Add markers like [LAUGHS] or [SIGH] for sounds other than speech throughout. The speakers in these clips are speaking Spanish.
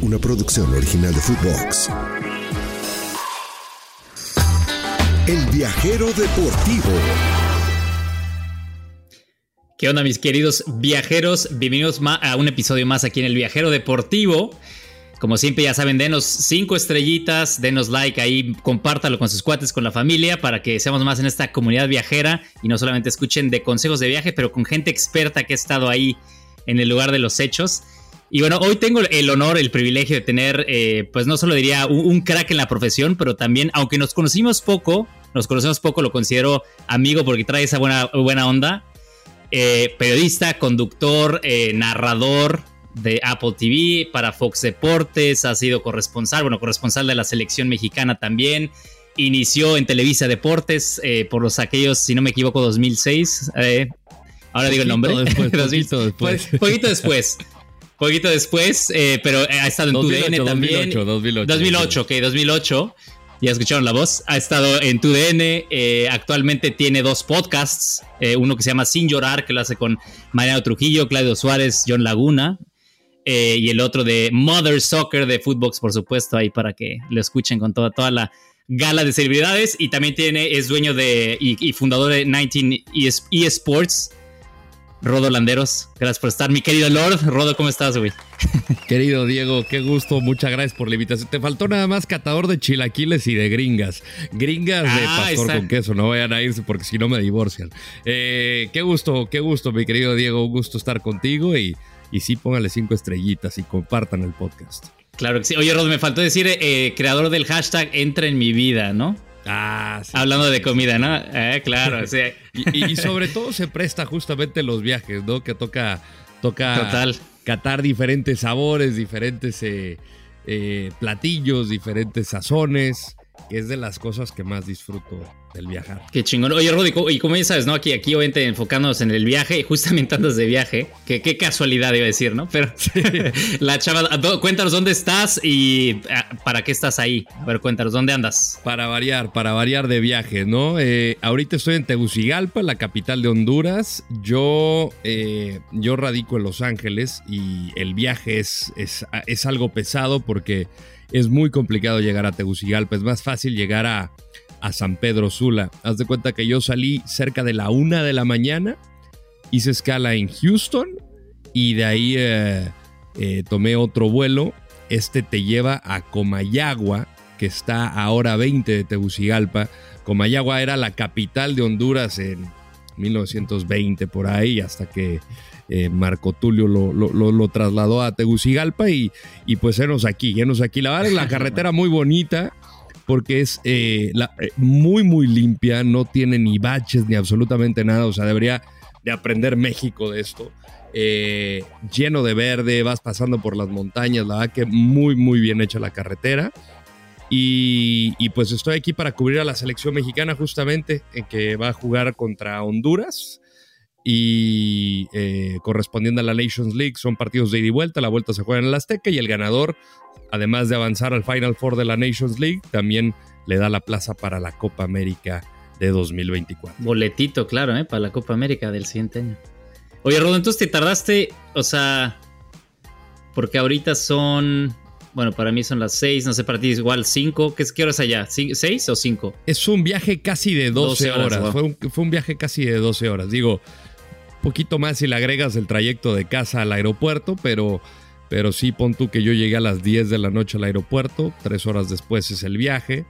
Una producción original de Footbox. El viajero deportivo. ¿Qué onda, mis queridos viajeros? Bienvenidos a un episodio más aquí en El Viajero Deportivo. Como siempre, ya saben, denos cinco estrellitas, denos like ahí, compártalo con sus cuates, con la familia, para que seamos más en esta comunidad viajera y no solamente escuchen de consejos de viaje, pero con gente experta que ha estado ahí en el lugar de los hechos. Y bueno, hoy tengo el honor, el privilegio de tener, eh, pues no solo diría un, crack en la profesión, pero también, aunque nos conocimos poco, nos conocemos poco, lo considero amigo porque trae esa buena, buena onda. Eh, periodista, conductor, eh, narrador, de Apple TV, para Fox Deportes, ha sido corresponsal, bueno, corresponsal de la selección mexicana también. Inició en Televisa Deportes eh, por los aquellos, si no me equivoco, 2006. Eh, ahora digo el nombre. [LAUGHS] Después, poquito después. poquito después. Poquito después, eh, pero ha estado en 2008, TUDN también. 2008, 2008. 2008, ok, 2008. Ya escucharon la voz. Ha estado en TUDN. actualmente tiene dos podcasts. uno que se llama Sin Llorar, que lo hace con Mariano Trujillo, Claudio Suárez, John Laguna. Eh, y el otro de Mother Soccer de Footbox, por supuesto, ahí para que lo escuchen con toda, toda la gala de celebridades. Y también tiene, es dueño de y, fundador de 19 eSports. Rodo Landeros, gracias por estar. Mi querido Lord, Rodo, ¿cómo estás, güey? [LAUGHS] Querido Diego, qué gusto, muchas gracias por la invitación. Te faltó nada más catador de chilaquiles y de gringas. Gringas de ah, pastor con queso, no vayan a irse porque si no me divorcian. Eh, qué gusto, qué gusto, mi querido Diego, un gusto estar contigo y y sí, póngale cinco estrellitas y compartan el podcast. Claro que sí. Oye, Rod, me faltó decir, eh, creador del hashtag Entra en mi vida, ¿no? Ah, sí. Hablando de comida, ¿no? Eh, claro, sí. [LAUGHS] y, sobre todo se presta justamente los viajes, ¿no? Que toca, toca Total. catar diferentes sabores, diferentes eh, platillos, diferentes sazones, que es de las cosas que más disfruto del viajar. Qué chingón. Oye, Rodi, y como ya sabes, ¿no? Aquí, aquí obviamente enfocándonos en el viaje, y justamente andas de viaje, que qué casualidad iba a decir, ¿no? Pero [LAUGHS] la chava, cuéntanos dónde estás y ah, para qué estás ahí. A ver, cuéntanos, ¿dónde andas? Para variar, para variar de viaje, ¿no? Eh, ahorita estoy en Tegucigalpa, la capital de Honduras. Yo, eh, yo radico en Los Ángeles y el viaje es, es, es algo pesado porque es muy complicado llegar a Tegucigalpa. Es más fácil llegar a San Pedro Sula. Haz de cuenta que yo salí cerca de la una de la mañana, hice escala en Houston y de ahí eh, eh, tomé otro vuelo. Este te lleva a Comayagua, que está a hora 20 de Tegucigalpa. Comayagua era la capital de Honduras en 1920 por ahí, hasta que eh, Marco Tulio lo, trasladó a Tegucigalpa y, y pues enos aquí, enos aquí. La verdad es la [LAUGHS] carretera muy bonita, porque es eh, eh, muy, muy limpia, no tiene ni baches ni absolutamente nada, o sea, debería de aprender México de esto. Lleno de verde, vas pasando por las montañas, la verdad que muy, muy bien hecha la carretera. Y, pues estoy aquí para cubrir a la selección mexicana justamente, que va a jugar contra Honduras y correspondiendo a la Nations League son partidos de ida y vuelta, la vuelta se juega en el Azteca y el ganador además de avanzar al Final Four de la Nations League, también le da la plaza para la Copa América de 2024. Boletito, claro, ¿eh? para la Copa América del siguiente año. Oye, Rodo, entonces te tardaste, o sea, porque ahorita son, bueno, para mí son las 6, no sé, para ti es igual 5, ¿qué, ¿qué horas allá? ¿6 o 5? Es un viaje casi de 12, horas, fue, un, fue un viaje casi de 12 horas, digo, poquito más si le agregas el trayecto de casa al aeropuerto, pero pero sí, pon tú que yo llegué a las 10 de la noche al aeropuerto, tres horas después es el viaje,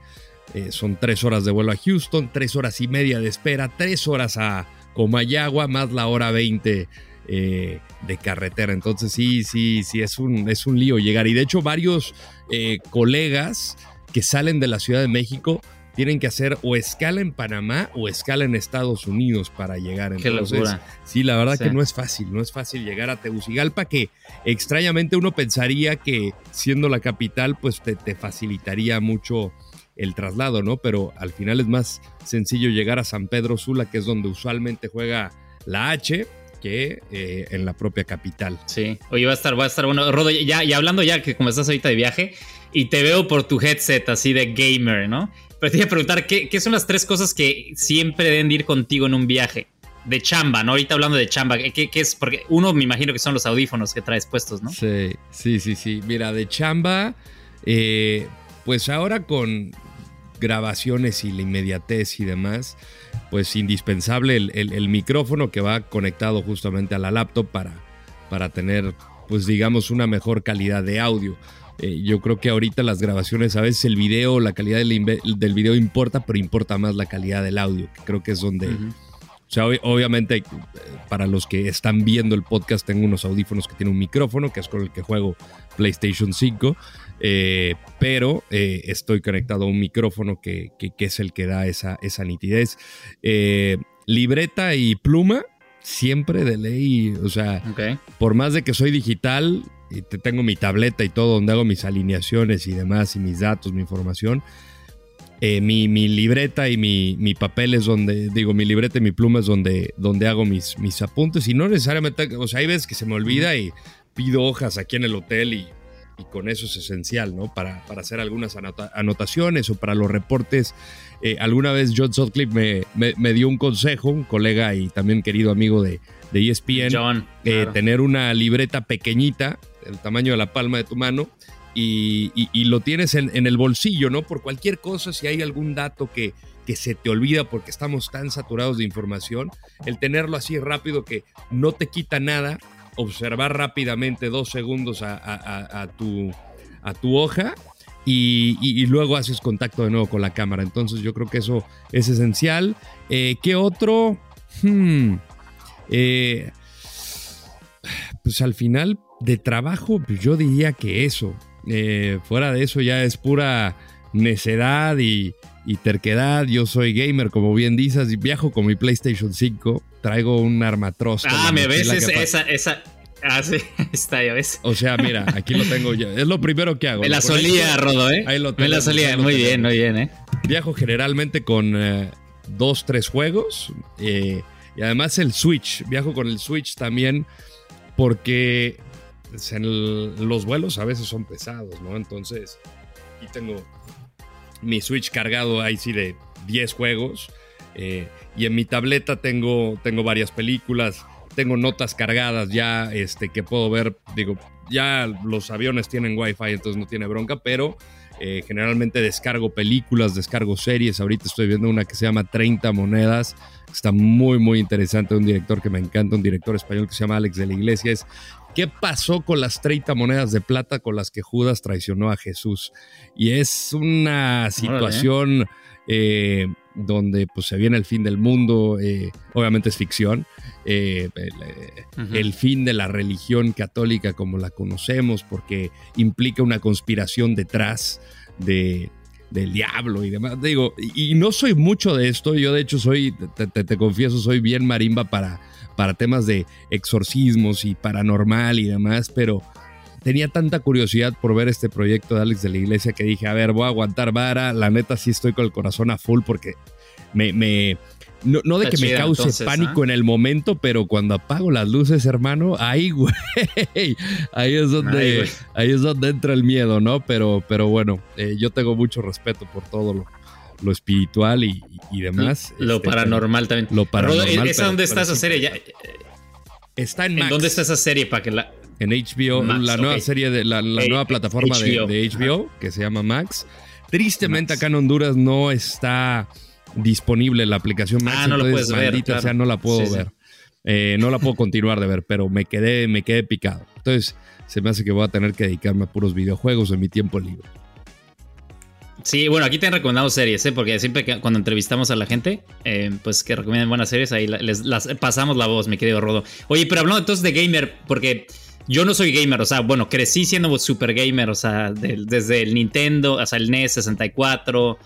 eh, son tres horas de vuelo a Houston, tres horas y media de espera, tres horas a Comayagua, más la hora 20 eh, de carretera. Entonces sí, sí, sí, es un, es un lío llegar. Y de hecho varios eh, colegas que salen de la Ciudad de México tienen que hacer o escala en Panamá o escala en Estados Unidos para llegar. Entonces, sí, la verdad que no es fácil, no es fácil llegar a Tegucigalpa, que extrañamente uno pensaría que siendo la capital, pues te, facilitaría mucho el traslado, ¿no? Pero al final es más sencillo llegar a San Pedro Sula, que es donde usualmente juega la H, que eh, en la propia capital. Sí, oye, va a estar, va a estar bueno. Rodo, ya, y hablando ya que como estás ahorita de viaje, y te veo por tu headset así de gamer, ¿no? Pero te iba a preguntar, ¿qué, son las tres cosas que siempre deben ir contigo en un viaje? De chamba, ¿no? Ahorita hablando de chamba, ¿qué, es? Porque uno me imagino que son los audífonos que traes puestos, ¿no? Sí, sí, sí, sí. Mira, de chamba, eh, pues ahora con grabaciones y la inmediatez y demás, pues indispensable el, micrófono que va conectado justamente a la laptop para, para tener, pues digamos, una mejor calidad de audio. Eh, yo creo que ahorita las grabaciones, a veces el video, la calidad del, del, video importa, pero importa más la calidad del audio, que creo que es donde... O sea, obviamente eh, para los que están viendo el podcast tengo unos audífonos que tienen un micrófono, que es con el que juego PlayStation 5, eh, pero estoy conectado a un micrófono que, es el que da esa, esa nitidez. libreta y pluma, siempre de ley, o sea, por más de que soy digital, y te tengo mi tableta y todo donde hago mis alineaciones y demás y mis datos, mi información. Eh, mi, libreta y mi, papel es donde, digo, mi libreta y mi pluma es donde, donde hago mis, mis apuntes y no necesariamente, o sea, hay veces que se me olvida y pido hojas aquí en el hotel y, con eso es esencial, ¿no? Para, para hacer algunas anotaciones o para los reportes. Eh, alguna vez John Sutcliffe me, me, dio un consejo, un colega y también querido amigo de, de ESPN, eh, tener una libreta pequeñita el tamaño de la palma de tu mano, y, lo tienes en, el bolsillo, ¿no? Por cualquier cosa, si hay algún dato que, que se te olvida porque estamos tan saturados de información, el tenerlo así rápido que no te quita nada, observar rápidamente dos segundos a, tu, hoja y, luego haces contacto de nuevo con la cámara. Entonces yo creo que eso es esencial. Eh, ¿Qué otro? Hmm, eh, pues al final de trabajo, pues yo diría que eso. Eh, fuera de eso ya es pura necedad y, terquedad. Yo soy gamer, como bien dices, y viajo con mi PlayStation 5. Traigo un armatros. Ah, me ves esa, esa, Ah, sí, [LAUGHS] está, ya ves. O sea, mira, aquí lo tengo ya. Es lo primero que hago. Me la solía, Rodo, ¿eh? Ahí lo tengo, Me la solía, muy bien, muy bien, ¿eh? Viajo generalmente con eh, dos, tres juegos. y además el Switch. Viajo con el Switch también porque en los vuelos a veces son pesados, ¿no? Entonces, aquí tengo mi Switch cargado ahí sí de 10 juegos. Eh, y en mi tableta tengo, tengo varias películas, tengo notas cargadas ya este, que puedo ver. Digo, ya los aviones tienen Wi-Fi, entonces no tiene bronca, pero eh, generalmente descargo películas, descargo series. Ahorita estoy viendo una que se llama 30 monedas. Está muy, muy interesante. Un director que me encanta, un director español que se llama Alex de la Iglesia. Es ¿Qué pasó con las 30 monedas de plata con las que Judas traicionó a Jesús? Y es una situación eh, donde pues, se viene el fin del mundo, eh, obviamente es ficción, eh, el, fin de la religión católica como la conocemos, porque implica una conspiración detrás de, del diablo y demás. Digo, y, no soy mucho de esto, yo de hecho soy, te confieso, soy bien marimba para para temas de exorcismos y paranormal y demás, pero tenía tanta curiosidad por ver este proyecto de Alex de la Iglesia que dije, a ver, voy a aguantar vara, la neta sí estoy con el corazón a full porque me... me no, de que me cause pánico ¿ah? en el momento, pero cuando apago las luces, hermano, ahí, [LAUGHS] güey, ahí es donde, ahí, es donde entra el miedo, ¿no? Pero, pero bueno, eh, yo tengo mucho respeto por todo lo, lo espiritual y, demás. Lo este, paranormal también. Lo paranormal. ¿Esa dónde está esa serie? Ya, está en Max. ¿Dónde está esa serie para que la en HBO, la nueva serie de la, nueva plataforma De, HBO que se llama Max. Tristemente acá en Honduras no está disponible la aplicación Max. Ah, no puedes ver. O sea, no la puedo ver. Eh, no la puedo continuar de ver, pero me quedé, me quedé picado. Entonces, se me hace que voy a tener que dedicarme a puros videojuegos en mi tiempo libre. Sí, bueno, aquí te han recomendado series, ¿eh? porque siempre que cuando entrevistamos a la gente, eh, pues que recomiendan buenas series, ahí les las pasamos la voz, mi querido Rodo. Oye, pero hablando entonces de gamer, porque yo no soy gamer, o sea, bueno, crecí siendo super gamer, o sea, desde el Nintendo, hasta el NES 64,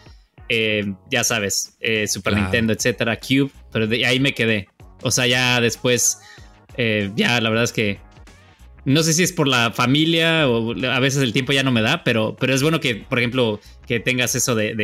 eh, ya sabes, eh, Super Nintendo, etcétera, Cube, pero de ahí me quedé. O sea, ya después, eh, ya la verdad es que no sé si es por la familia o a veces el tiempo ya no me da, pero, pero es bueno que, por ejemplo, que tengas eso de,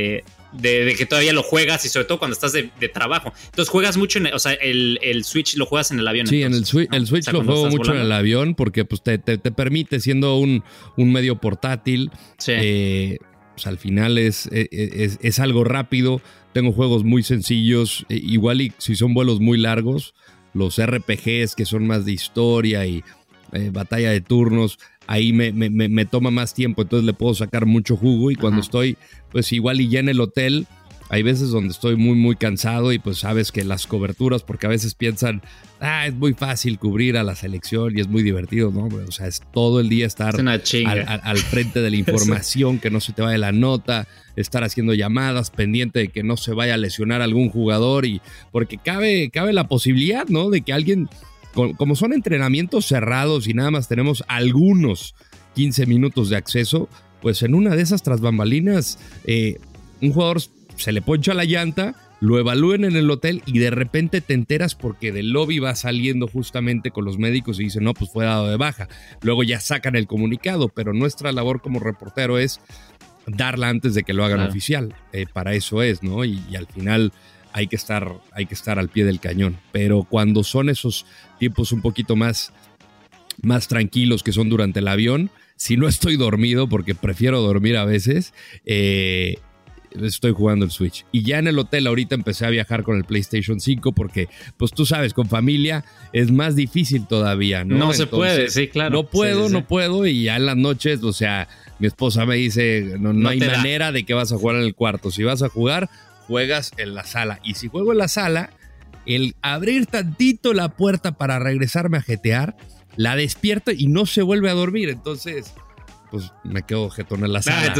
de, que todavía lo juegas y sobre todo cuando estás de, trabajo. Entonces juegas mucho, en, o sea, el, Switch lo juegas en el avión. Sí, en el, Switch, el Switch lo juego mucho en el avión porque pues, te, permite, siendo un, un medio portátil, eh, pues al final es, es, es, algo rápido. Tengo juegos muy sencillos, e, igual y si son vuelos muy largos, los RPGs que son más de historia y eh, batalla de turnos, ahí me, me, toma más tiempo, entonces le puedo sacar mucho jugo y cuando estoy pues igual y ya en el hotel, hay veces donde estoy muy muy cansado y pues sabes que las coberturas, porque a veces piensan, ah, es muy fácil cubrir a la selección y es muy divertido, ¿no? O sea, es todo el día estar al, frente de la [LAUGHS] información, que no se te vaya la nota, estar haciendo llamadas, pendiente de que no se vaya a lesionar algún jugador y porque cabe, cabe la posibilidad, ¿no? De que alguien como son entrenamientos cerrados y nada más tenemos algunos 15 minutos de acceso, pues en una de esas tras bambalinas, eh, un jugador se le poncha la llanta, lo evalúen en el hotel y de repente te enteras porque del lobby va saliendo justamente con los médicos y dicen, no, pues fue dado de baja. Luego ya sacan el comunicado, pero nuestra labor como reportero es darla antes de que lo hagan oficial. Eh, para eso es, ¿no? y, al final hay que estar, hay que estar al pie del cañón. Pero cuando son esos tiempos un poquito más, más tranquilos que son durante el avión, si no estoy dormido, porque prefiero dormir a veces, eh, estoy jugando el Switch. Y ya en el hotel ahorita empecé a viajar con el PlayStation 5 porque, pues tú sabes, con familia es más difícil todavía, ¿no? No se puede, sí, claro. No puedo, no puedo y ya en las noches, o sea, mi esposa me dice, no, no, hay manera de que vas a jugar en el cuarto. Si vas a jugar, juegas en la sala. Y si juego en la sala, el abrir tantito la puerta para regresarme a jetear, la despierto y no se vuelve a dormir. Entonces, pues me quedo jetón en la sala.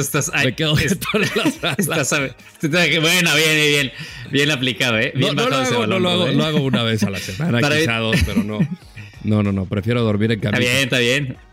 me quedo [LAUGHS] jetón en la sala. bueno, bien, bien, bien aplicado, ¿eh? no, lo hago, no lo, hago, ¿eh? lo hago una vez a la semana, [LAUGHS] quizá dos, pero no. No, no, no, prefiero dormir en camisa. Está bien, está bien.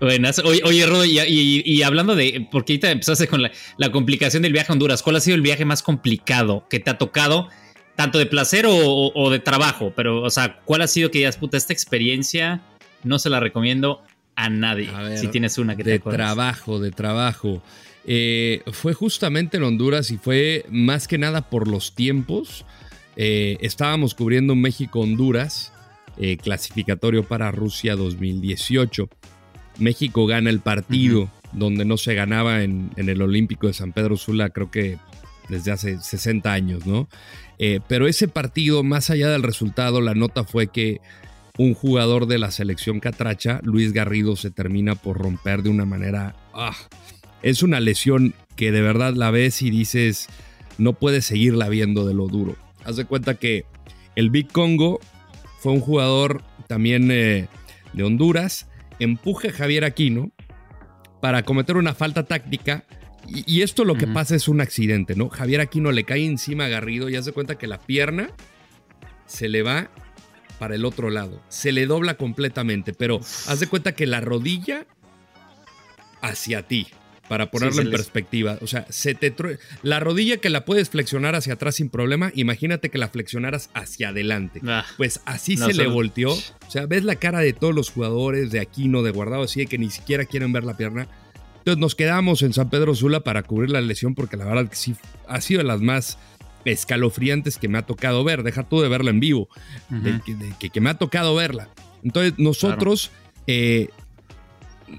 Buenas. Oye, oye Rodo, y, hablando de, porque ahorita empezaste con la, complicación del viaje a Honduras, ¿cuál ha sido el viaje más complicado que te ha tocado, tanto de placer o, de trabajo? Pero, o sea, ¿cuál ha sido que digas, puta, esta experiencia no se la recomiendo a nadie? si tienes una que te De trabajo, de trabajo. Eh, fue justamente en Honduras y fue más que nada por los tiempos. Eh, estábamos cubriendo México-Honduras, eh, clasificatorio para Rusia 2018. México gana el partido donde no se ganaba en, el Olímpico de San Pedro Sula, creo que desde hace 60 años, ¿no? Eh, pero ese partido, más allá del resultado, la nota fue que un jugador de la selección catracha, Luis Garrido, se termina por romper de una manera... Ah, es una lesión que de verdad la ves y dices, no puedes seguirla viendo de lo duro. Haz de cuenta que el Big Congo fue un jugador también eh, de Honduras empuje a Javier Aquino para cometer una falta táctica. Y, esto lo que pasa es un accidente, ¿no? Javier Aquino le cae encima a Garrido y hace cuenta que la pierna se le va para el otro lado. Se le dobla completamente, pero haz de cuenta que la rodilla hacia ti para ponerlo en perspectiva. O sea, se te la rodilla que la puedes flexionar hacia atrás sin problema, imagínate que la flexionaras hacia adelante. Ah, pues así se le volteó. O sea, ves la cara de todos los jugadores de Aquino, de Guardado, así de que ni siquiera quieren ver la pierna. Entonces nos quedamos en San Pedro Sula para cubrir la lesión porque la verdad que sí ha sido de las más escalofriantes que me ha tocado ver. Deja tú de verla en vivo, que, me ha tocado verla. Entonces nosotros eh,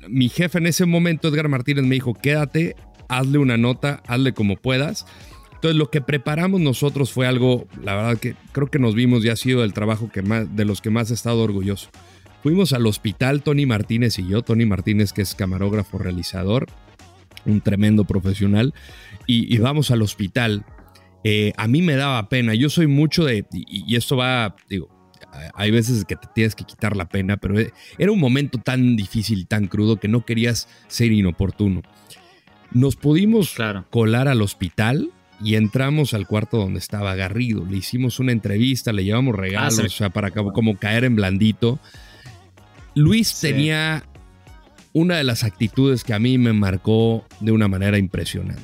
mi jefe en ese momento, Edgar Martínez, me dijo, quédate, hazle una nota, hazle como puedas. Entonces lo que preparamos nosotros fue algo, la verdad que creo que nos vimos y ha sido el trabajo que más, de los que más he estado orgulloso. Fuimos al hospital, Tony Martínez y yo, Tony Martínez que es camarógrafo realizador, un tremendo profesional, y, vamos al hospital. Eh, a mí me daba pena, yo soy mucho de, y, esto va, digo, hay veces que te tienes que quitar la pena, pero eh, era un momento tan difícil tan crudo que no querías ser inoportuno. Nos pudimos colar al hospital y entramos al cuarto donde estaba Garrido. Le hicimos una entrevista, le llevamos regalos, ah, o sea, para como, caer en blandito. Luis tenía una de las actitudes que a mí me marcó de una manera impresionante.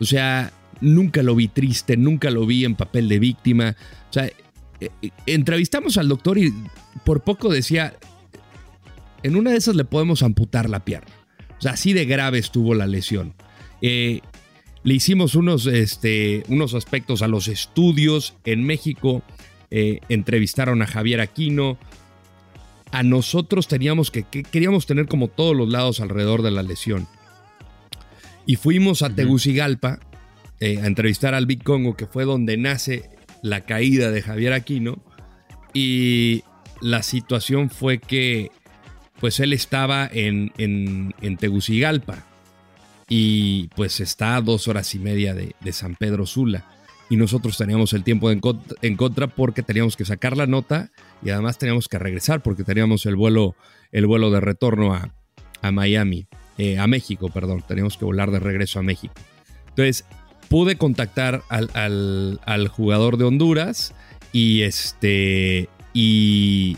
O sea, nunca lo vi triste, nunca lo vi en papel de víctima. O sea, entrevistamos al doctor y por poco decía, en una de esas le podemos amputar la pierna. O sea, así de grave estuvo la lesión. Eh, le hicimos unos, este, unos aspectos a los estudios en México. entrevistaron a Javier Aquino. A nosotros teníamos que, queríamos tener como todos los lados alrededor de la lesión. Y fuimos a Tegucigalpa a entrevistar al Big Congo, que fue donde nace la caída de Javier Aquino. Y la situación fue que pues él estaba en, en, Tegucigalpa y pues está a dos horas y media de, San Pedro Sula. Y nosotros teníamos el tiempo en contra, porque teníamos que sacar la nota y además teníamos que regresar porque teníamos el vuelo, el vuelo de retorno a, Miami, eh, a México, perdón, teníamos que volar de regreso a México. Entonces, pude contactar al, al, jugador de Honduras y este y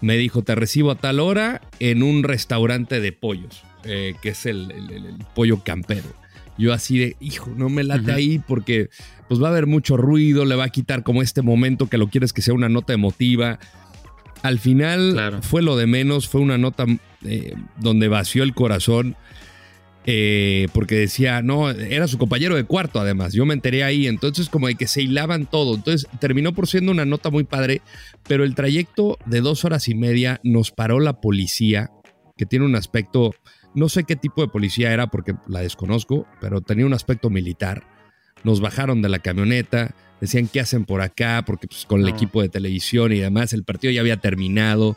me dijo te recibo a tal hora en un restaurante de pollos eh, que es el, pollo campero yo así de hijo no me late ahí porque pues va a haber mucho ruido le va a quitar como este momento que lo quieres que sea una nota emotiva al final fue lo de menos fue una nota eh, donde vació el corazón eh, porque decía, no, era su compañero de cuarto además, yo me enteré ahí, entonces como de que se hilaban todo, entonces terminó por siendo una nota muy padre, pero el trayecto de dos horas y media nos paró la policía, que tiene un aspecto, no sé qué tipo de policía era porque la desconozco, pero tenía un aspecto militar, nos bajaron de la camioneta, decían qué hacen por acá, porque pues, con el equipo de televisión y demás, el partido ya había terminado,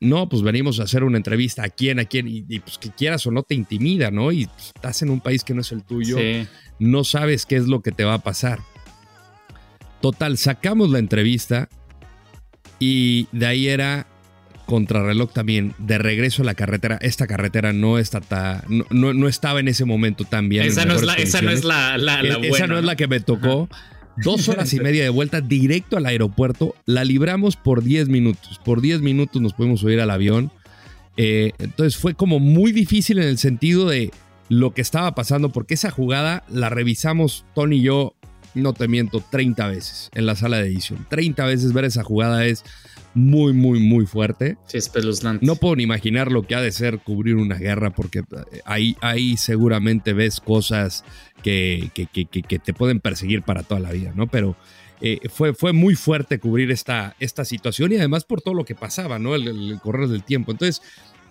no, pues venimos a hacer una entrevista a quién, a quién, y, pues que quieras o no te intimida, ¿no? Y pues, estás en un país que no es el tuyo, no sabes qué es lo que te va a pasar. Total, sacamos la entrevista y de ahí era contrarreloj también, de regreso a la carretera. Esta carretera no, está no, no, estaba en ese momento tan bien. Esa, no es, la, esa no es la, la, e, Esa no es la que me tocó. Dos [LAUGHS] horas y media de vuelta directo al aeropuerto. La libramos por 10 minutos. Por 10 minutos nos pudimos subir al avión. Eh, entonces fue como muy difícil en el sentido de lo que estaba pasando, porque esa jugada la revisamos Tony y yo, no te miento, 30 veces en la sala de edición. 30 veces ver esa jugada es muy, muy, muy fuerte. Sí, es No puedo ni imaginar lo que ha de ser cubrir una guerra, porque ahí, ahí seguramente ves cosas que, que, te pueden perseguir para toda la vida, ¿no? Pero eh, fue, fue muy fuerte cubrir esta, esta situación y además por todo lo que pasaba, ¿no? El, correr del tiempo. Entonces,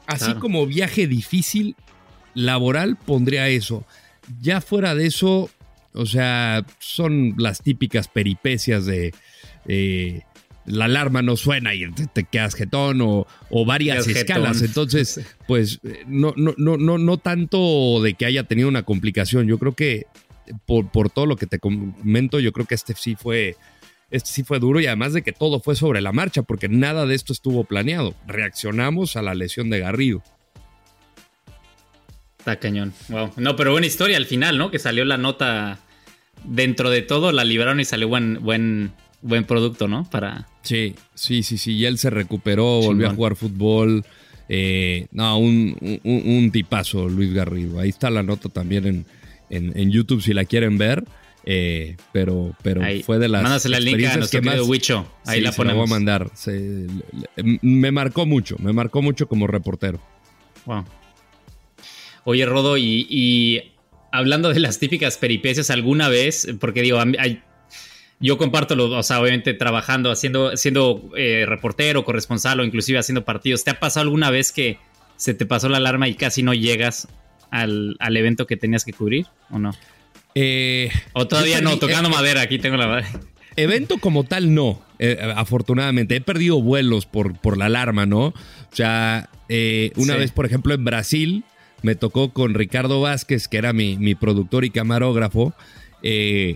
así como viaje difícil, laboral, pondría eso. Ya fuera de eso, o sea, son las típicas peripecias de... Eh, la alarma no suena y te, quedas jetón o, varias escalas. Entonces, [LAUGHS] pues no, no, no, no, no tanto de que haya tenido una complicación. Yo creo que por, por todo lo que te comento, yo creo que este sí fue. Este sí fue duro y además de que todo fue sobre la marcha, porque nada de esto estuvo planeado. Reaccionamos a la lesión de Garrido. Está cañón. Wow. No, pero buena historia al final, ¿no? Que salió la nota dentro de todo, la libraron y salió buen, buen, buen producto, ¿no? Para. Sí, sí, sí, sí. Y él se recuperó, volvió a jugar fútbol. Eh, no, un, tipazo, Luis Garrido. Ahí está la nota también en, YouTube si la quieren ver. Eh, pero pero fue de las. Mándasela el link a nuestro que Wicho. Ahí la ponemos. voy a mandar. me marcó mucho, me marcó mucho como reportero. Wow. Oye, Rodo, y, y hablando de las típicas peripecias, alguna vez, porque digo, hay, yo comparto, lo, o sea, obviamente trabajando, haciendo, siendo eh, reportero, corresponsal o inclusive haciendo partidos. ¿Te ha pasado alguna vez que se te pasó la alarma y casi no llegas al, evento que tenías que cubrir o no? Eh, o todavía no, tocando eh, madera, aquí tengo la madera. Evento como tal no, afortunadamente. He perdido vuelos por, por la alarma, ¿no? O sea, una vez, por ejemplo, en Brasil, me tocó con Ricardo Vázquez, que era mi, mi productor y camarógrafo. Eh,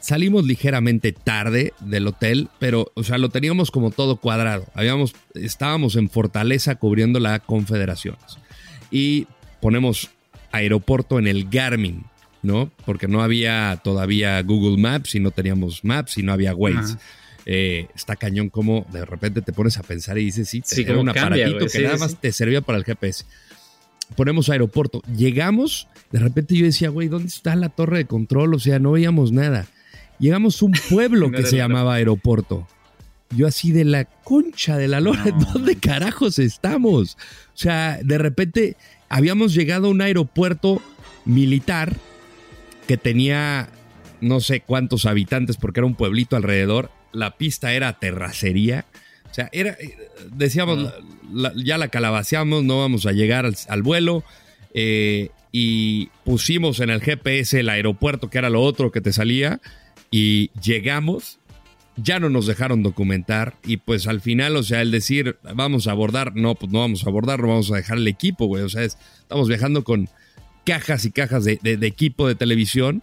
salimos ligeramente tarde del hotel, pero, o sea, lo teníamos como todo cuadrado. Habíamos, estábamos en Fortaleza cubriendo la Confederaciones. Y ponemos aeropuerto en el Garmin, ¿no? Porque no había todavía Google Maps y no teníamos Maps y no había Waze. Eh, está cañón como de repente te pones a pensar y dices, sí, te un aparatito que nada más te servía para el GPS. Ponemos aeropuerto. Llegamos, de repente yo decía, güey, ¿dónde está la torre de control? O sea, no veíamos nada. Llegamos a un pueblo [LAUGHS] que se llamaba aeropuerto. Yo así de la concha de la lora, [LAUGHS] ¿dónde carajos estamos? O sea, de repente habíamos llegado a un aeropuerto militar que tenía no sé cuántos habitantes porque era un pueblito alrededor. La pista era terracería. O sea, era, decíamos, ah. ya la calabaceamos, no vamos a llegar al, vuelo. Eh, y pusimos en el GPS el aeropuerto, que era lo otro que te salía y llegamos, ya no nos dejaron documentar y pues al final, o sea, el decir, vamos a abordar, no, pues no vamos a abordar, no vamos a dejar el equipo, güey, o sea, estamos viajando con cajas y cajas de, equipo de televisión,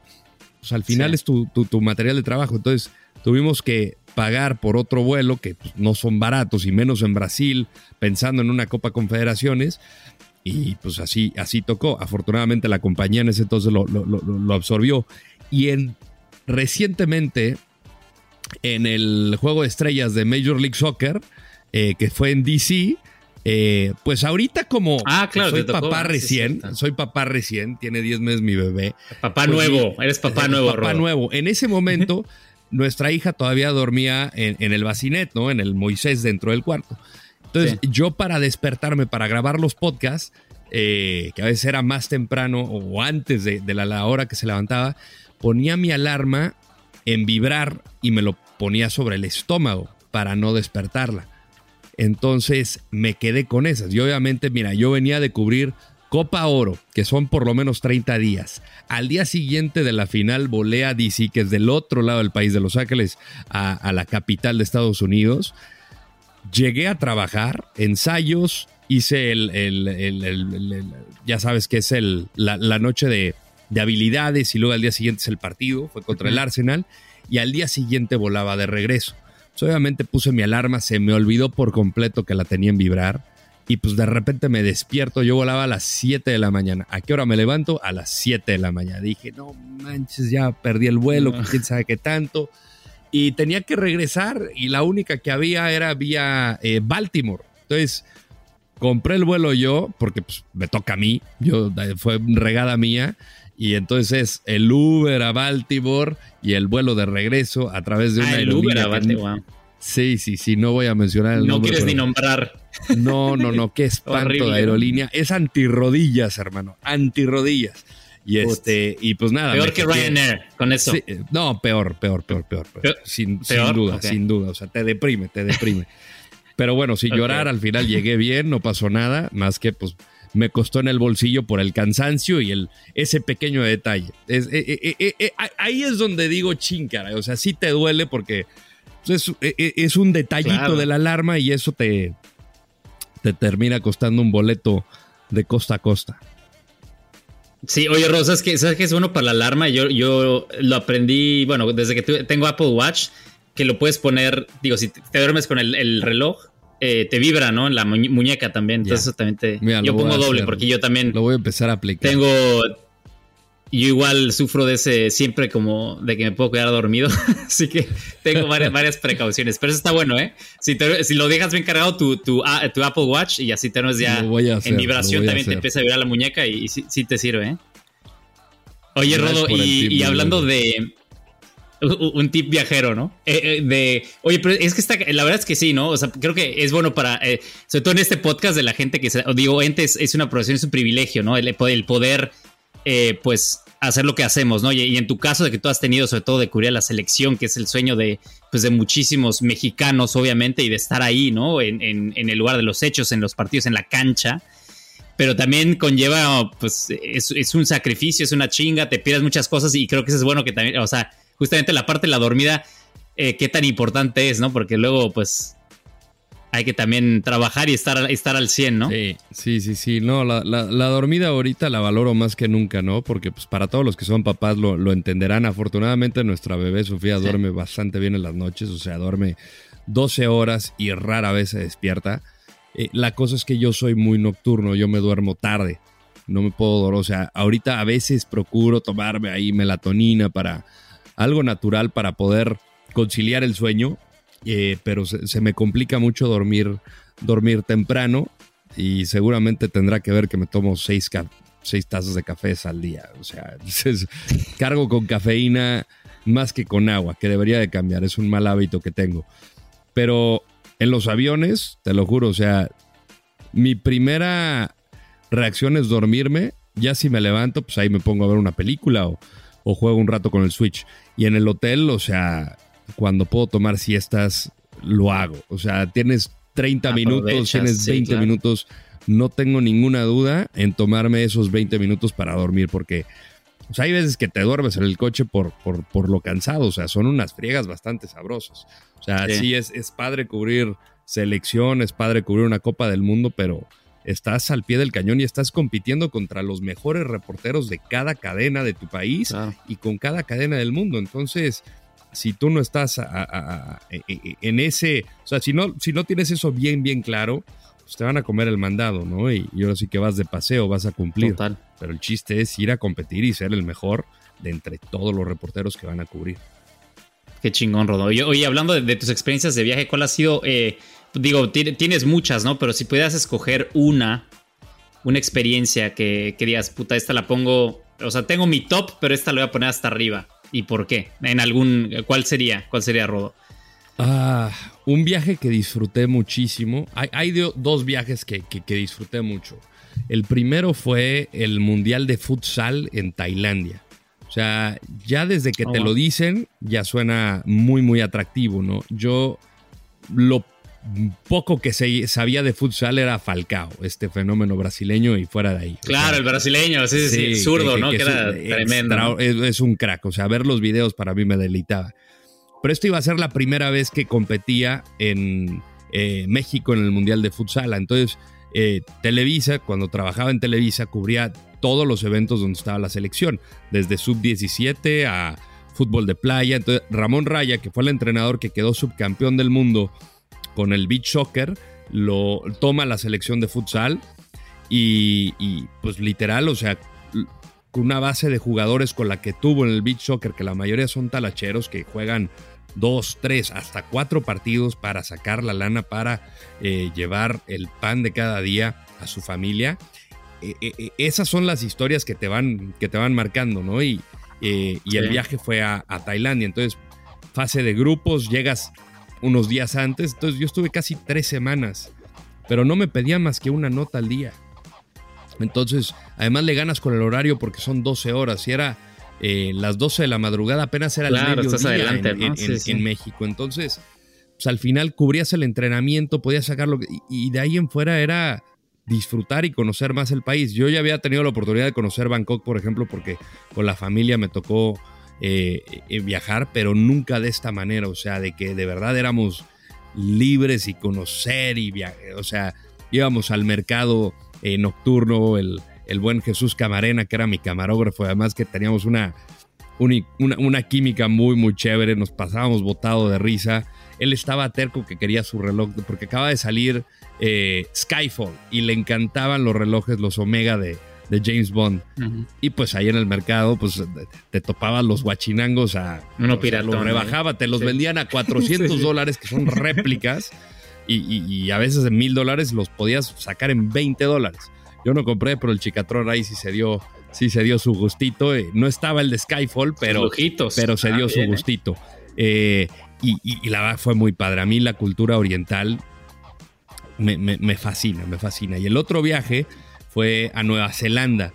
pues al final es tu, material de trabajo, entonces tuvimos que pagar por otro vuelo que pues, no son baratos y menos en Brasil, pensando en una Copa Confederaciones. Y pues así, así tocó. Afortunadamente la compañía en ese entonces lo, lo absorbió. Y en recientemente en el juego de estrellas de Major League Soccer, eh, que fue en DC. Eh, pues ahorita como ah, claro, soy papá recién, soy papá recién, tiene 10 meses mi bebé. Papá pues nuevo, eres papá nuevo. Papá nuevo. En ese momento, [LAUGHS] nuestra hija todavía dormía en, el bacinet, ¿no? En el Moisés dentro del cuarto. Entonces, yo para despertarme, para grabar los podcasts, eh, que a veces era más temprano o antes de, la hora que se levantaba, ponía mi alarma en vibrar y me lo ponía sobre el estómago para no despertarla. Entonces me quedé con esas. Y obviamente, mira, yo venía de cubrir Copa Oro, que son por lo menos 30 días. Al día siguiente de la final volé a DC, que es del otro lado del país, de Los Ángeles, a, la capital de Estados Unidos. Llegué a trabajar, ensayos, hice el, ya sabes que es el, la noche de, de habilidades y luego al día siguiente es el partido, fue contra el Arsenal y al día siguiente volaba de regreso. Pues, obviamente puse mi alarma, se me olvidó por completo que la tenía en vibrar y pues de repente me despierto, yo volaba a las 7 de la mañana. ¿A qué hora me levanto? A las 7 de la mañana. Dije, no manches, ya perdí el vuelo, quién sabe qué tanto. Y tenía que regresar y la única que había era vía eh, Baltimore. Entonces compré el vuelo yo, porque pues, me toca a mí, yo, eh, fue regada mía y entonces el Uber a Baltimore y el vuelo de regreso a través de ah, una el Uber a Baltimore. Sí, sí, sí, no voy a mencionar el no nombre. No quieres ni nombrar. No, no, no, qué [LAUGHS] espanto de aerolínea. Es antirrodillas, hermano, antirrodillas. Y este, y pues nada. Peor que Ryanair, con eso. no, peor, peor, peor, peor. Sin, sin, duda, sin duda. O sea, te deprime, te deprime. [LAUGHS] Pero bueno, sin llorar, al final llegué bien, no pasó nada, más que pues me costó en el bolsillo por el cansancio y el, ese pequeño detalle. Es, eh, eh, eh, ahí es donde digo chincara, o sea, sí te duele porque pues, es, un detallito de la alarma y eso te, te termina costando un boleto de costa a costa. Sí, oye, Rosa, ¿sabes que, ¿sabes que es bueno para la alarma? Yo, yo lo aprendí, bueno, desde que tengo Apple Watch, que lo puedes poner, digo, si te duermes con el reloj, eh, te vibra, ¿no? En la muñeca también. Entonces, eso también te. yo pongo doble porque yo también. Lo voy a empezar a aplicar. Tengo. Yo igual sufro de ese siempre como de que me puedo quedar dormido. [LAUGHS] Así que tengo varias, [LAUGHS] varias precauciones. Pero eso está bueno, ¿eh? Si, si lo dejas bien cargado tu, tu, tu, Apple Watch y así te no es ya en vibración, también te empieza a vibrar la muñeca y, sí, te sirve, ¿eh? Oye, Rodo, y hablando de, un tip viajero, ¿no? Eh, eh, de, oye, pero es que está, la verdad es que sí, ¿no? O sea, creo que es bueno para, eh, sobre todo en este podcast de la gente que, digo, entes es una profesión, es un privilegio, ¿no? El, poder, pues, hacer lo que hacemos, ¿no? Y, en tu caso de que tú has tenido, sobre todo, de cubrir la selección, que es el sueño de, pues, de muchísimos mexicanos, obviamente, y de estar ahí, ¿no? En, en el lugar de los hechos, en los partidos, en la cancha pero también conlleva, pues, es, es, un sacrificio, es una chinga, te pierdes muchas cosas y creo que eso es bueno que también, o sea, justamente la parte de la dormida, eh, qué tan importante es, ¿no? Porque luego, pues, hay que también trabajar y estar, estar al 100, ¿no? Sí, sí, sí, sí. No, la, dormida ahorita la valoro más que nunca, ¿no? Porque pues para todos los que son papás lo, entenderán. Afortunadamente nuestra bebé Sofía duerme bastante bien en las noches, o sea, duerme 12 horas y rara vez se despierta. Eh, la cosa es que yo soy muy nocturno, yo me duermo tarde, no me puedo dormir, o sea, ahorita a veces procuro tomarme ahí melatonina para algo natural para poder conciliar el sueño, eh, pero se, me complica mucho dormir, dormir temprano y seguramente tendrá que ver que me tomo seis, seis tazas de café al día. O sea, [LAUGHS] cargo con cafeína más que con agua, que debería de cambiar, es un mal hábito que tengo. Pero en los aviones, te lo juro, o sea, mi primera reacción es dormirme. Ya si me levanto, pues ahí me pongo a ver una película o, o juego un rato con el Switch. Y en el hotel, o sea, cuando puedo tomar siestas, lo hago. O sea, tienes 30 minutos, tienes 20 minutos. No tengo ninguna duda en tomarme esos 20 minutos para dormir porque o sea, hay veces que te duermes en el coche por, por, por lo cansado. O sea, son unas friegas bastante sabrosas. O sea, sí, es, es padre cubrir selección, es padre cubrir una Copa del Mundo, pero estás al pie del cañón y estás compitiendo contra los mejores reporteros de cada cadena de tu país y con cada cadena del mundo. Entonces, si tú no estás e, e, en ese, o sea, si no, si no tienes eso bien, bien claro, pues te van a comer el mandado, ¿no? Y, ahora sí que vas de paseo, vas a cumplir. Total. Pero el chiste es ir a competir y ser el mejor de entre todos los reporteros que van a cubrir. Qué chingón, Rodo. Oye, hablando de, tus experiencias de viaje, ¿cuál ha sido, eh, digo, tienes muchas, ¿no? Pero si pudieras escoger una, una experiencia que, que digas, puta, esta la pongo, o sea, tengo mi top, pero esta la voy a poner hasta arriba y por qué? En algún, ¿cuál sería? ¿Cuál sería Rodo? Ah, un viaje que disfruté muchísimo. Hay, dos viajes que, disfruté mucho. El primero fue el Mundial de Futsal en Tailandia. O sea, ya desde que oh, te lo dicen, ya suena muy, muy atractivo, ¿no? Yo lo poco que se sabía de futsal era Falcao, este fenómeno brasileño y fuera de ahí. Claro, el brasileño, sí, sí, zurdo, ¿no? Que, era tremendo. Es, un crack, o sea, ver los videos para mí me deleitaba. Pero esto iba a ser la primera vez que competía en eh, México en el Mundial de Futsal. Entonces, eh, Televisa, cuando trabajaba en Televisa, cubría todos los eventos donde estaba la selección, desde sub-17 a fútbol de playa. Entonces, Ramón Raya, que fue el entrenador que quedó subcampeón del mundo con el beach soccer, lo toma la selección de futsal y, pues literal, o sea, una base de jugadores con la que tuvo en el beach soccer, que la mayoría son talacheros que juegan dos, tres, hasta cuatro partidos para sacar la lana para eh, llevar el pan de cada día a su familia. Eh, eh, esas son las historias que te van, que te van marcando, ¿no? Y, y el viaje fue a, a, Tailandia. Entonces, fase de grupos, llegas unos días antes. Entonces yo estuve casi tres semanas, pero no me pedían más que una nota al día. Entonces, además le ganas con el horario porque son 12 horas. Si era eh, las 12 de la madrugada, apenas era el mediodía en, México. Entonces, pues al final cubrías el entrenamiento, podías sacarlo. Y, de ahí en fuera era disfrutar y conocer más el país. Yo ya había tenido la oportunidad de conocer Bangkok, por ejemplo, porque con la familia me tocó eh, eh, viajar, pero nunca de esta manera, o sea, de que de verdad éramos libres y conocer y viajar, o sea, íbamos al mercado eh, nocturno, el, el, buen Jesús Camarena, que era mi camarógrafo, además que teníamos una, una, química muy, muy chévere, nos pasábamos botado de risa. Él estaba terco que quería su reloj, porque acaba de salir Skyfall y le encantaban los relojes, los Omega de, de James Bond. Y pues ahí en el mercado, pues te topabas los guachinangos a. Uno pirata. Los rebajaba, te los vendían a [LAUGHS] 400 dólares, que son réplicas. Y, a veces en mil dólares los podías sacar en 20 dólares. Yo no compré, pero el chicatrón ahí sí se dio, sí se dio su gustito. Eh, no estaba el de Skyfall, pero, pero se dio ah, su ¿eh? gustito. Eh, y, la verdad fue muy padre. A mí la cultura oriental me, me fascina, me fascina. Y el otro viaje fue a Nueva Zelanda,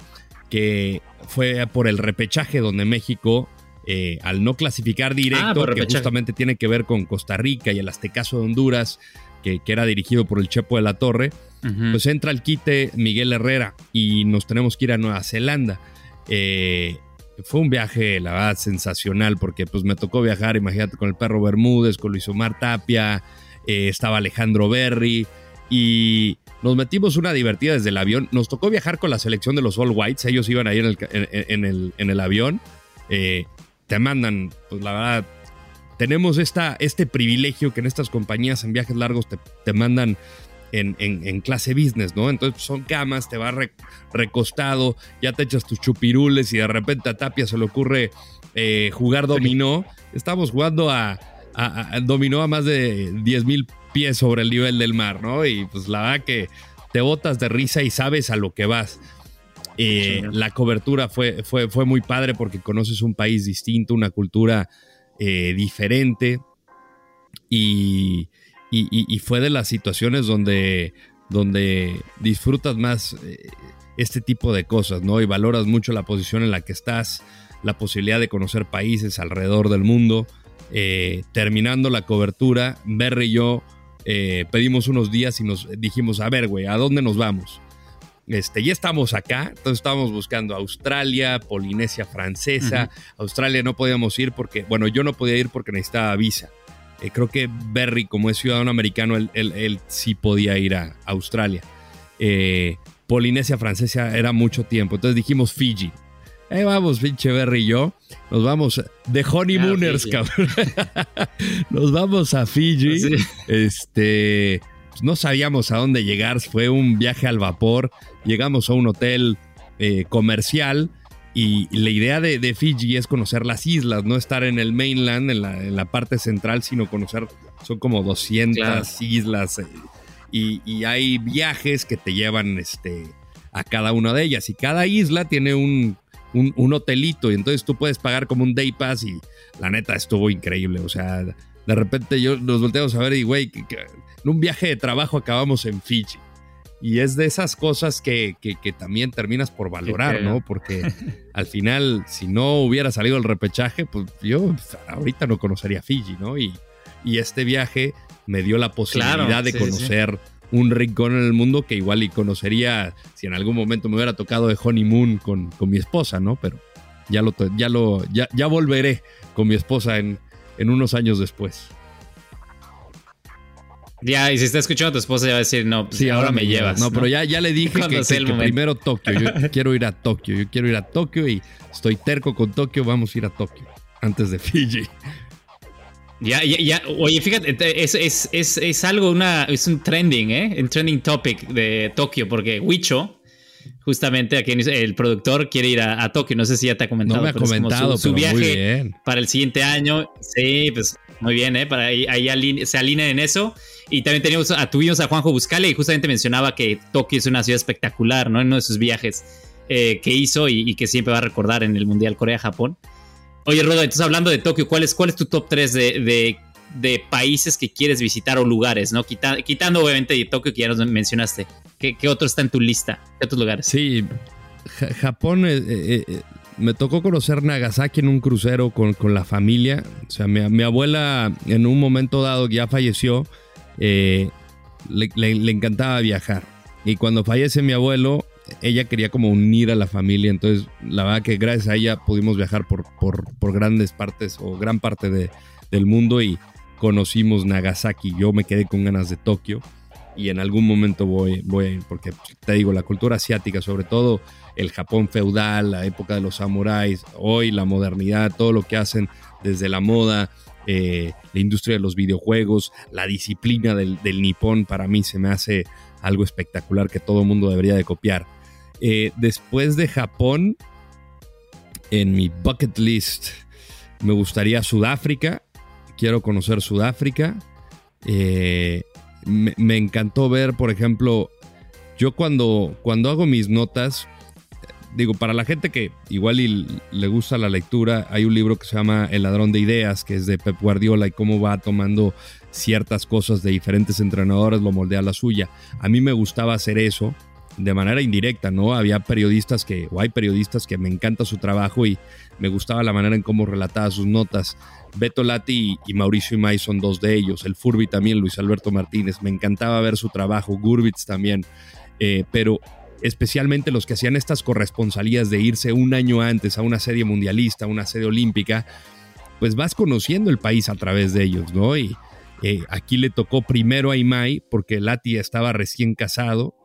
que fue por el repechaje donde México, eh, al no clasificar directo, ah, que justamente tiene que ver con Costa Rica y el Aztecaso de Honduras, que, era dirigido por el Chepo de la Torre, pues entra el quite Miguel Herrera y nos tenemos que ir a Nueva Zelanda. Eh, fue un viaje, la verdad, sensacional, porque pues me tocó viajar, imagínate, con el perro Bermúdez, con Luis Omar Tapia, eh, estaba Alejandro Berry y nos metimos una divertida desde el avión. Nos tocó viajar con la selección de los All Whites, ellos iban ahí en el, en, el, en el avión. Eh, te mandan, pues la verdad, tenemos esta, este privilegio que en estas compañías en viajes largos te, te mandan en, clase business, ¿no? Entonces son camas, te vas recostado, ya te echas tus chupirules y de repente a Tapia se le ocurre eh, jugar dominó. Estamos jugando a, dominó a más de 10 mil pies sobre el nivel del mar, ¿no? Y pues la verdad que te botas de risa y sabes a lo que vas. Eh, la cobertura fue, fue, fue muy padre porque conoces un país distinto, una cultura eh, diferente y, y, fue de las situaciones donde, donde disfrutas más eh, este tipo de cosas, ¿no? Y valoras mucho la posición en la que estás, la posibilidad de conocer países alrededor del mundo. Eh, terminando la cobertura, Berry y yo eh, pedimos unos días y nos dijimos, a ver, güey, ¿a dónde nos vamos? Este, ya estamos acá, entonces estábamos buscando Australia, Polinesia Francesa. Australia no podíamos ir porque, bueno, yo no podía ir porque necesitaba visa. Eh, creo que Berry, como es ciudadano americano, él, sí podía ir a Australia. Eh, Polinesia Francesa era mucho tiempo. Entonces dijimos Fiji. Ahí vamos, pinche Berry y yo. Nos vamos de honeymooners, cabrón. [LAUGHS] Nos vamos a Fiji. Este. Pues, no sabíamos a dónde llegar. Fue un viaje al vapor. Llegamos a un hotel eh, comercial y la idea de, Fiji es conocer las islas, no estar en el mainland, en la, parte central, sino conocer, son como 200 islas eh, y, hay viajes que te llevan este, a cada una de ellas y cada isla tiene un, un, hotelito y entonces tú puedes pagar como un day pass y la neta estuvo increíble, o sea, de repente yo nos volteamos a ver y güey, en un viaje de trabajo acabamos en Fiji. Y es de esas cosas que, también terminas por valorar, ¿no? Porque al final, si no hubiera salido el repechaje, pues yo ahorita no conocería Fiji, ¿no? Y, y este viaje me dio la posibilidad de conocer un rincón en el mundo que igual y conocería si en algún momento me hubiera tocado de honeymoon con, con mi esposa, ¿no? Pero ya lo, ya lo, ya, ya volveré con mi esposa en, en unos años después. Ya, y si está escuchando a tu esposa, ya va a decir, no, pues ahora, me llevas. No, pero ya, ya le dije que, primero Tokio. Yo [LAUGHS] quiero ir a Tokio. Yo quiero ir a Tokio y estoy terco con Tokio. Vamos a ir a Tokio antes de Fiji. Ya, ya, ya. Oye, fíjate, es, es, es, es, algo, una, es un trending, ¿eh? Un trending topic de Tokio, porque Wicho, justamente aquí el productor quiere ir a, Tokio. No sé si ya te ha comentado. No me ha comentado, su, viaje para el siguiente año. Sí, pues muy bien, ¿eh? Para ahí, se alinean en eso. Y también teníamos, tuvimos a Juanjo Buscale y justamente mencionaba que Tokio es una ciudad espectacular, ¿no? En uno de sus viajes eh, que hizo y, que siempre va a recordar en el Mundial Corea-Japón. Oye, Rodo, entonces hablando de Tokio, ¿cuál es, cuál es tu top 3 de, de, países que quieres visitar o lugares, ¿no? quitando obviamente de Tokio que ya nos mencionaste. ¿Qué, ¿Qué, otro está en tu lista? ¿Qué otros lugares? Sí, Japón eh, eh, me tocó conocer Nagasaki en un crucero con, la familia. O sea, mi, abuela en un momento dado ya falleció, eh, le, encantaba viajar. Y cuando fallece mi abuelo, ella quería como unir a la familia. Entonces, la verdad que gracias a ella pudimos viajar por, por, grandes partes o gran parte de, del mundo y conocimos Nagasaki. Yo me quedé con ganas de Tokio y en algún momento voy, voy a ir, porque te digo, la cultura asiática, sobre todo el Japón feudal, la época de los samuráis, hoy la modernidad, todo lo que hacen desde la moda, eh, la industria de los videojuegos, la disciplina del, nipón, para mí se me hace algo espectacular que todo mundo debería de copiar. Eh, después de Japón, en mi bucket list me gustaría Sudáfrica, quiero conocer Sudáfrica. Eh, me, encantó ver, por ejemplo, yo cuando, cuando hago mis notas, digo, para la gente que igual le gusta la lectura, hay un libro que se llama El ladrón de ideas, que es de Pep Guardiola y cómo va tomando ciertas cosas de diferentes entrenadores, lo moldea a la suya. A mí me gustaba hacer eso de manera indirecta, ¿no? Había periodistas que, o hay periodistas que me encanta su trabajo y me gustaba la manera en cómo relataba sus notas. Beto Lati y Mauricio Imay son dos de ellos. El Furby también, Luis Alberto Martínez. Me encantaba ver su trabajo. Gurbitz también. Eh, pero especialmente los que hacían estas corresponsalías de irse un año antes a una serie mundialista, una serie olímpica, pues vas conociendo el país a través de ellos, ¿no? Y Eh, aquí le tocó primero a Imai porque Lati estaba recién casado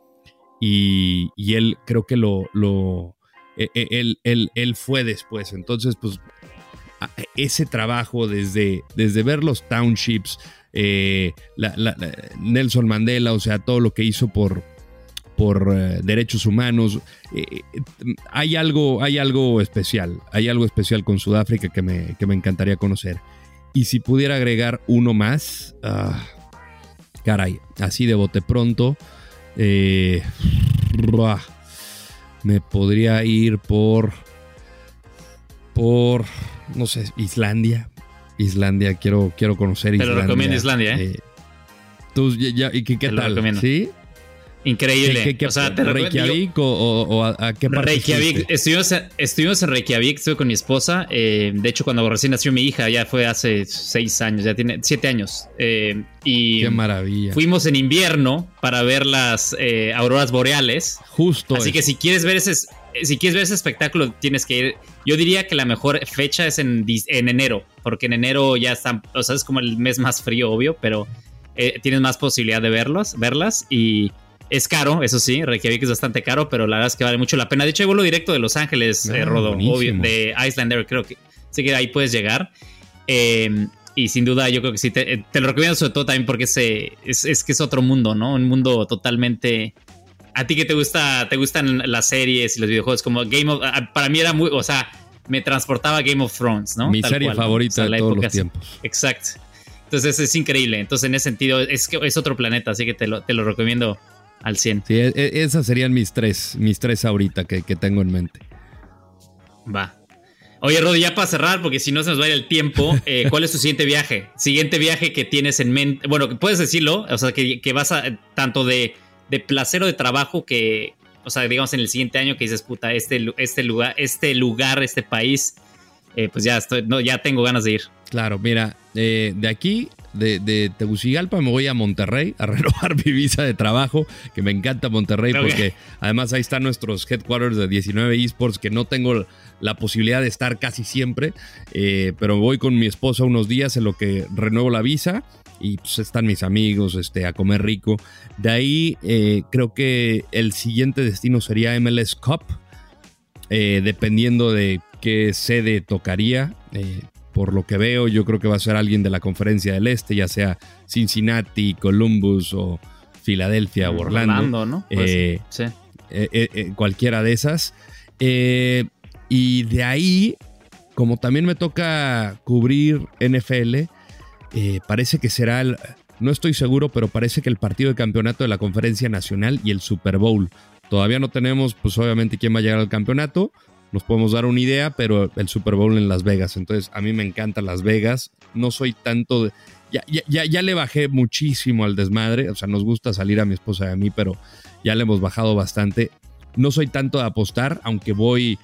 y, y él creo que lo, lo eh, eh, él, fue después. Entonces, pues ese trabajo desde, desde ver los townships, eh, Nelson Mandela, o sea, todo lo que hizo por, por eh, derechos humanos. Eh, hay, algo, hay algo especial, hay algo especial con Sudáfrica que me, que me encantaría conocer. Y si pudiera agregar uno más, ah, caray, así de bote pronto, me podría ir por, por, no sé, Islandia. Islandia, quiero, quiero conocer Islandia. Te lo recomiendo Islandia, ¿eh? eh ¿tú, ya, ¿Y qué, qué tal? ¿Sí? Increíble. ¿Qué, qué, o sea, te ¿Reykjavik o, o, a, qué parte Reykjavik. Estuvimos, estuvimos, en Reykjavik, estuve con mi esposa. Eh, de hecho, cuando recién nació mi hija, ya fue hace seis años, ya tiene siete años. Eh, y qué maravilla. Fuimos en invierno para ver las eh, auroras boreales. Justo. Así que si quieres ver ese, si quieres ver ese espectáculo, tienes que ir. Yo diría que la mejor fecha es en, en enero, porque en enero ya están, o sea, es como el mes más frío, obvio, pero tienes más posibilidad de verlos, verlas y es caro, eso sí, Reykjavik es bastante caro, pero la verdad es que vale mucho la pena. De hecho, hay vuelo directo de Los Ángeles, eh, ah, Rodo, obvio, de Islander, creo que sí que ahí puedes llegar. Em, y sin duda, yo creo que sí, te, lo recomiendo sobre todo también porque es, es, que es otro mundo, ¿no? Un mundo totalmente... A ti que te gusta, te gustan las series y los videojuegos, como Game of... Para mí era muy, o sea, me transportaba a Game of Thrones, ¿no? Mi serie favorita de todos los tiempos. Exacto. Entonces es increíble. Entonces en ese sentido es es otro planeta, así que te lo, te lo recomiendo al 100. Sí, e, e, esas serían mis tres, mis tres ahorita que, tengo en mente. Va. Oye, Rodi, ya para cerrar, porque si no se nos va a ir el tiempo, eh, [LAUGHS] ¿cuál es tu siguiente viaje? Siguiente viaje que tienes en mente. Bueno, puedes decirlo, o sea, que, vas a tanto de, de, placer o de trabajo que, o sea, digamos en el siguiente año que dices, puta, este, este lugar, este lugar, este país, eh, pues ya estoy, no, ya tengo ganas de ir. Claro, mira, eh, de aquí de, Tegucigalpa me voy a Monterrey a [LAUGHS] renovar mi visa de trabajo, que me encanta Monterrey porque además ahí están nuestros headquarters de 19 esports que no tengo la posibilidad de estar casi siempre, eh, pero voy con mi esposa unos días en lo que renuevo la visa y pues están mis amigos este, a comer rico. De ahí eh, creo que el siguiente destino sería MLS Cup, eh, dependiendo de qué sede tocaría por lo que veo, yo creo que va a ser alguien de la conferencia del Este, ya sea Cincinnati, Columbus o Filadelfia o Orlando. Orlando ¿no? Eh, sí. Eh, eh, cualquiera de esas. y de ahí, como también me toca cubrir NFL, parece que será el. No estoy seguro, pero parece que el partido de campeonato de la Conferencia Nacional y el Super Bowl. Todavía no tenemos, pues obviamente, quién va a llegar al campeonato nos podemos dar una idea, pero el Super Bowl en Las Vegas. Entonces, a mí me encanta Las Vegas. No soy tanto de. Ya, ya, ya, le bajé muchísimo al desmadre. O sea, nos gusta salir a mi esposa y a mí, pero ya le hemos bajado bastante. No soy tanto de apostar, aunque voy.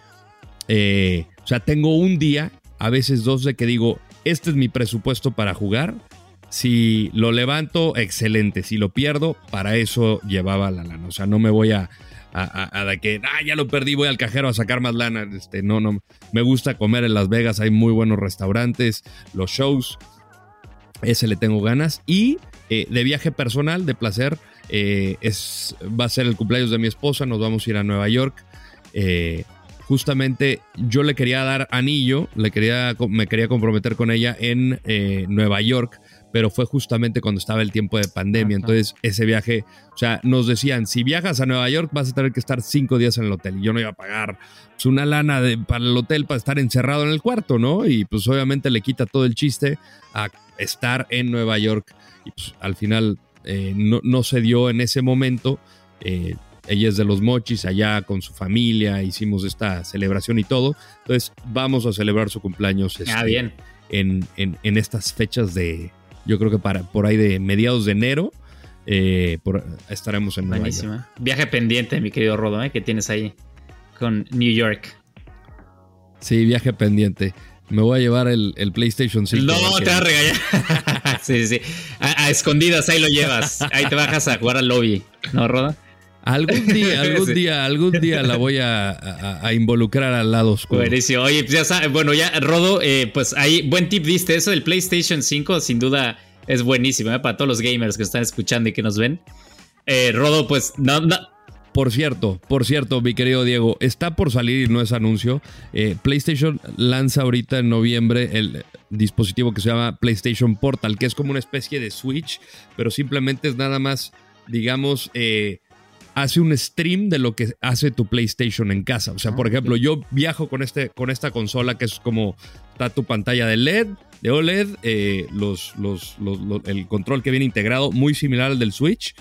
Eh, o sea, tengo un día, a veces dos, de que digo, este es mi presupuesto para jugar. Si lo levanto, excelente. Si lo pierdo, para eso llevaba la lana. O sea, no me voy a, a, de que, ah, ya lo perdí, voy al cajero a sacar más lana. Este, no, no, me gusta comer en Las Vegas, hay muy buenos restaurantes, los shows, ese le tengo ganas. Y eh, de viaje personal, de placer, eh, es, va a ser el cumpleaños de mi esposa, nos vamos a ir a Nueva York. Eh, justamente yo le quería dar anillo, le quería, me quería comprometer con ella en Nueva York pero fue justamente cuando estaba el tiempo de pandemia. Entonces, ese viaje, o sea, nos decían, si viajas a Nueva York vas a tener que estar cinco días en el hotel. Y yo no iba a pagar pues, una lana para el hotel para estar encerrado en el cuarto, ¿no? Y pues obviamente le quita todo el chiste a estar en Nueva York. Y pues al final eh, no, se dio en ese momento. Eh, ella es de los mochis, allá con su familia, hicimos esta celebración y todo. Entonces, vamos a celebrar su cumpleaños. ah, este, bien. En, en estas fechas de, yo creo que para por ahí de mediados de enero eh, estaremos en Nueva York. Viaje pendiente, mi querido Rodo, ¿eh? que tienes ahí con New York. Sí, viaje pendiente. Me voy a llevar el, PlayStation 5. No, te va a regañar. [LAUGHS] sí, sí. A, a, escondidas ahí lo llevas. Ahí te bajas a jugar al lobby. ¿No, Rodo? Algún [LAUGHS] día, algún día, algún día la voy a, involucrar al lado oscuro. Buenísimo. Oye, pues ya sabes, bueno, ya Rodo, eh, pues ahí, buen tip diste eso, el PlayStation 5, sin duda, Es buenísimo, ¿eh? para todos los gamers que están escuchando y que nos ven. Eh, Rodo, pues no, Por cierto, por cierto, mi querido Diego, está por salir y no es anuncio. Eh, PlayStation lanza ahorita en noviembre el dispositivo que se llama PlayStation Portal, que es como una especie de Switch, pero simplemente es nada más, digamos, eh, hace un stream de lo que hace tu PlayStation en casa. O sea, por ejemplo, yo viajo con, este, con esta consola que es como está tu pantalla de LED, de OLED, eh, los, los, el control que viene integrado, muy similar al del Switch,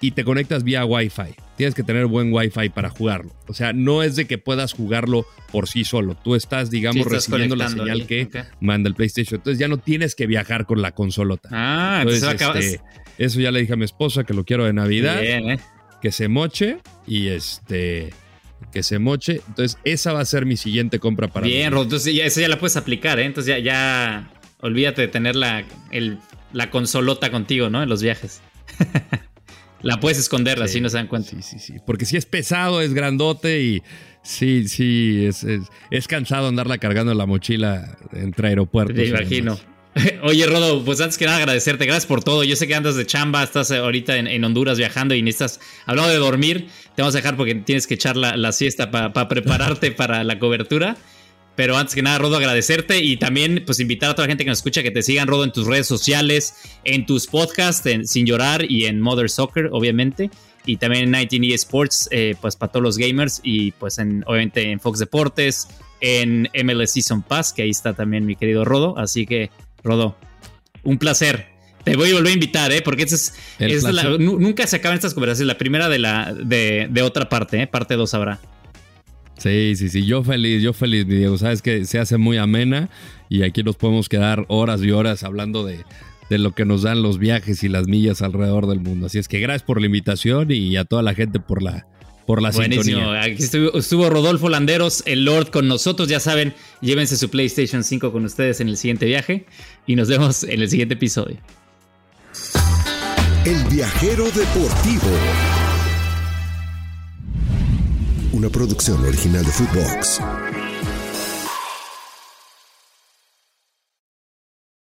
y te conectas vía Wi-Fi. Tienes que tener buen Wi-Fi para jugarlo. O sea, no es de que puedas jugarlo por sí solo. Tú estás, digamos, recibiendo la señal que manda el PlayStation. Entonces ya no tienes que viajar con la consolota. Ah, entonces, este, eso ya le dije a mi esposa que lo quiero de Navidad. Bien, ¿eh? Que se moche y este que se moche. Entonces, esa va a ser mi siguiente compra para Bien, entonces ya, esa ya la puedes aplicar, ¿eh? Entonces ya, ya olvídate de tener la, la consolota contigo, ¿no? En los viajes. [LAUGHS] la puedes esconder, así no se dan cuenta. Sí, sí, sí. Porque si es pesado, es grandote y sí, sí, es, es, cansado andarla cargando en la mochila entre aeropuertos. Te imagino. [LAUGHS] Oye, Rodo, pues antes que nada agradecerte, gracias por todo. Yo sé que andas de chamba, estás ahorita en, Honduras viajando y necesitas, hablando de dormir, te vamos a dejar porque tienes que echar la, siesta para prepararte [LAUGHS] para la cobertura. Pero antes que nada, Rodo, agradecerte y también pues invitar a toda la gente que nos escucha que te sigan, Rodo, en tus redes sociales, en tus podcasts, en Sin Llorar y en Mother Soccer, obviamente. Y también en 19 Sports, eh, pues para todos los gamers y pues en, obviamente en Fox Deportes, en MLS Season Pass, que ahí está también mi querido Rodo. Así que Rodo, un placer. Te voy a volver a invitar, ¿eh? Porque es, nunca se acaban estas conversaciones. La primera de, la, de, otra parte, ¿eh? Parte 2 habrá. Sí, sí, sí. Yo feliz, yo feliz, mi Diego. Sabes que se hace muy amena y aquí nos podemos quedar horas y horas hablando de, de lo que nos dan los viajes y las millas alrededor del mundo. Así es que gracias por la invitación y a toda la gente por la, por la Buenísimo. Aquí estuvo, Rodolfo Landeros, el Lord, con nosotros. Ya saben, llévense su PlayStation 5 con ustedes en el siguiente viaje y nos vemos en el siguiente episodio. El viajero deportivo. Una producción original de Footbox.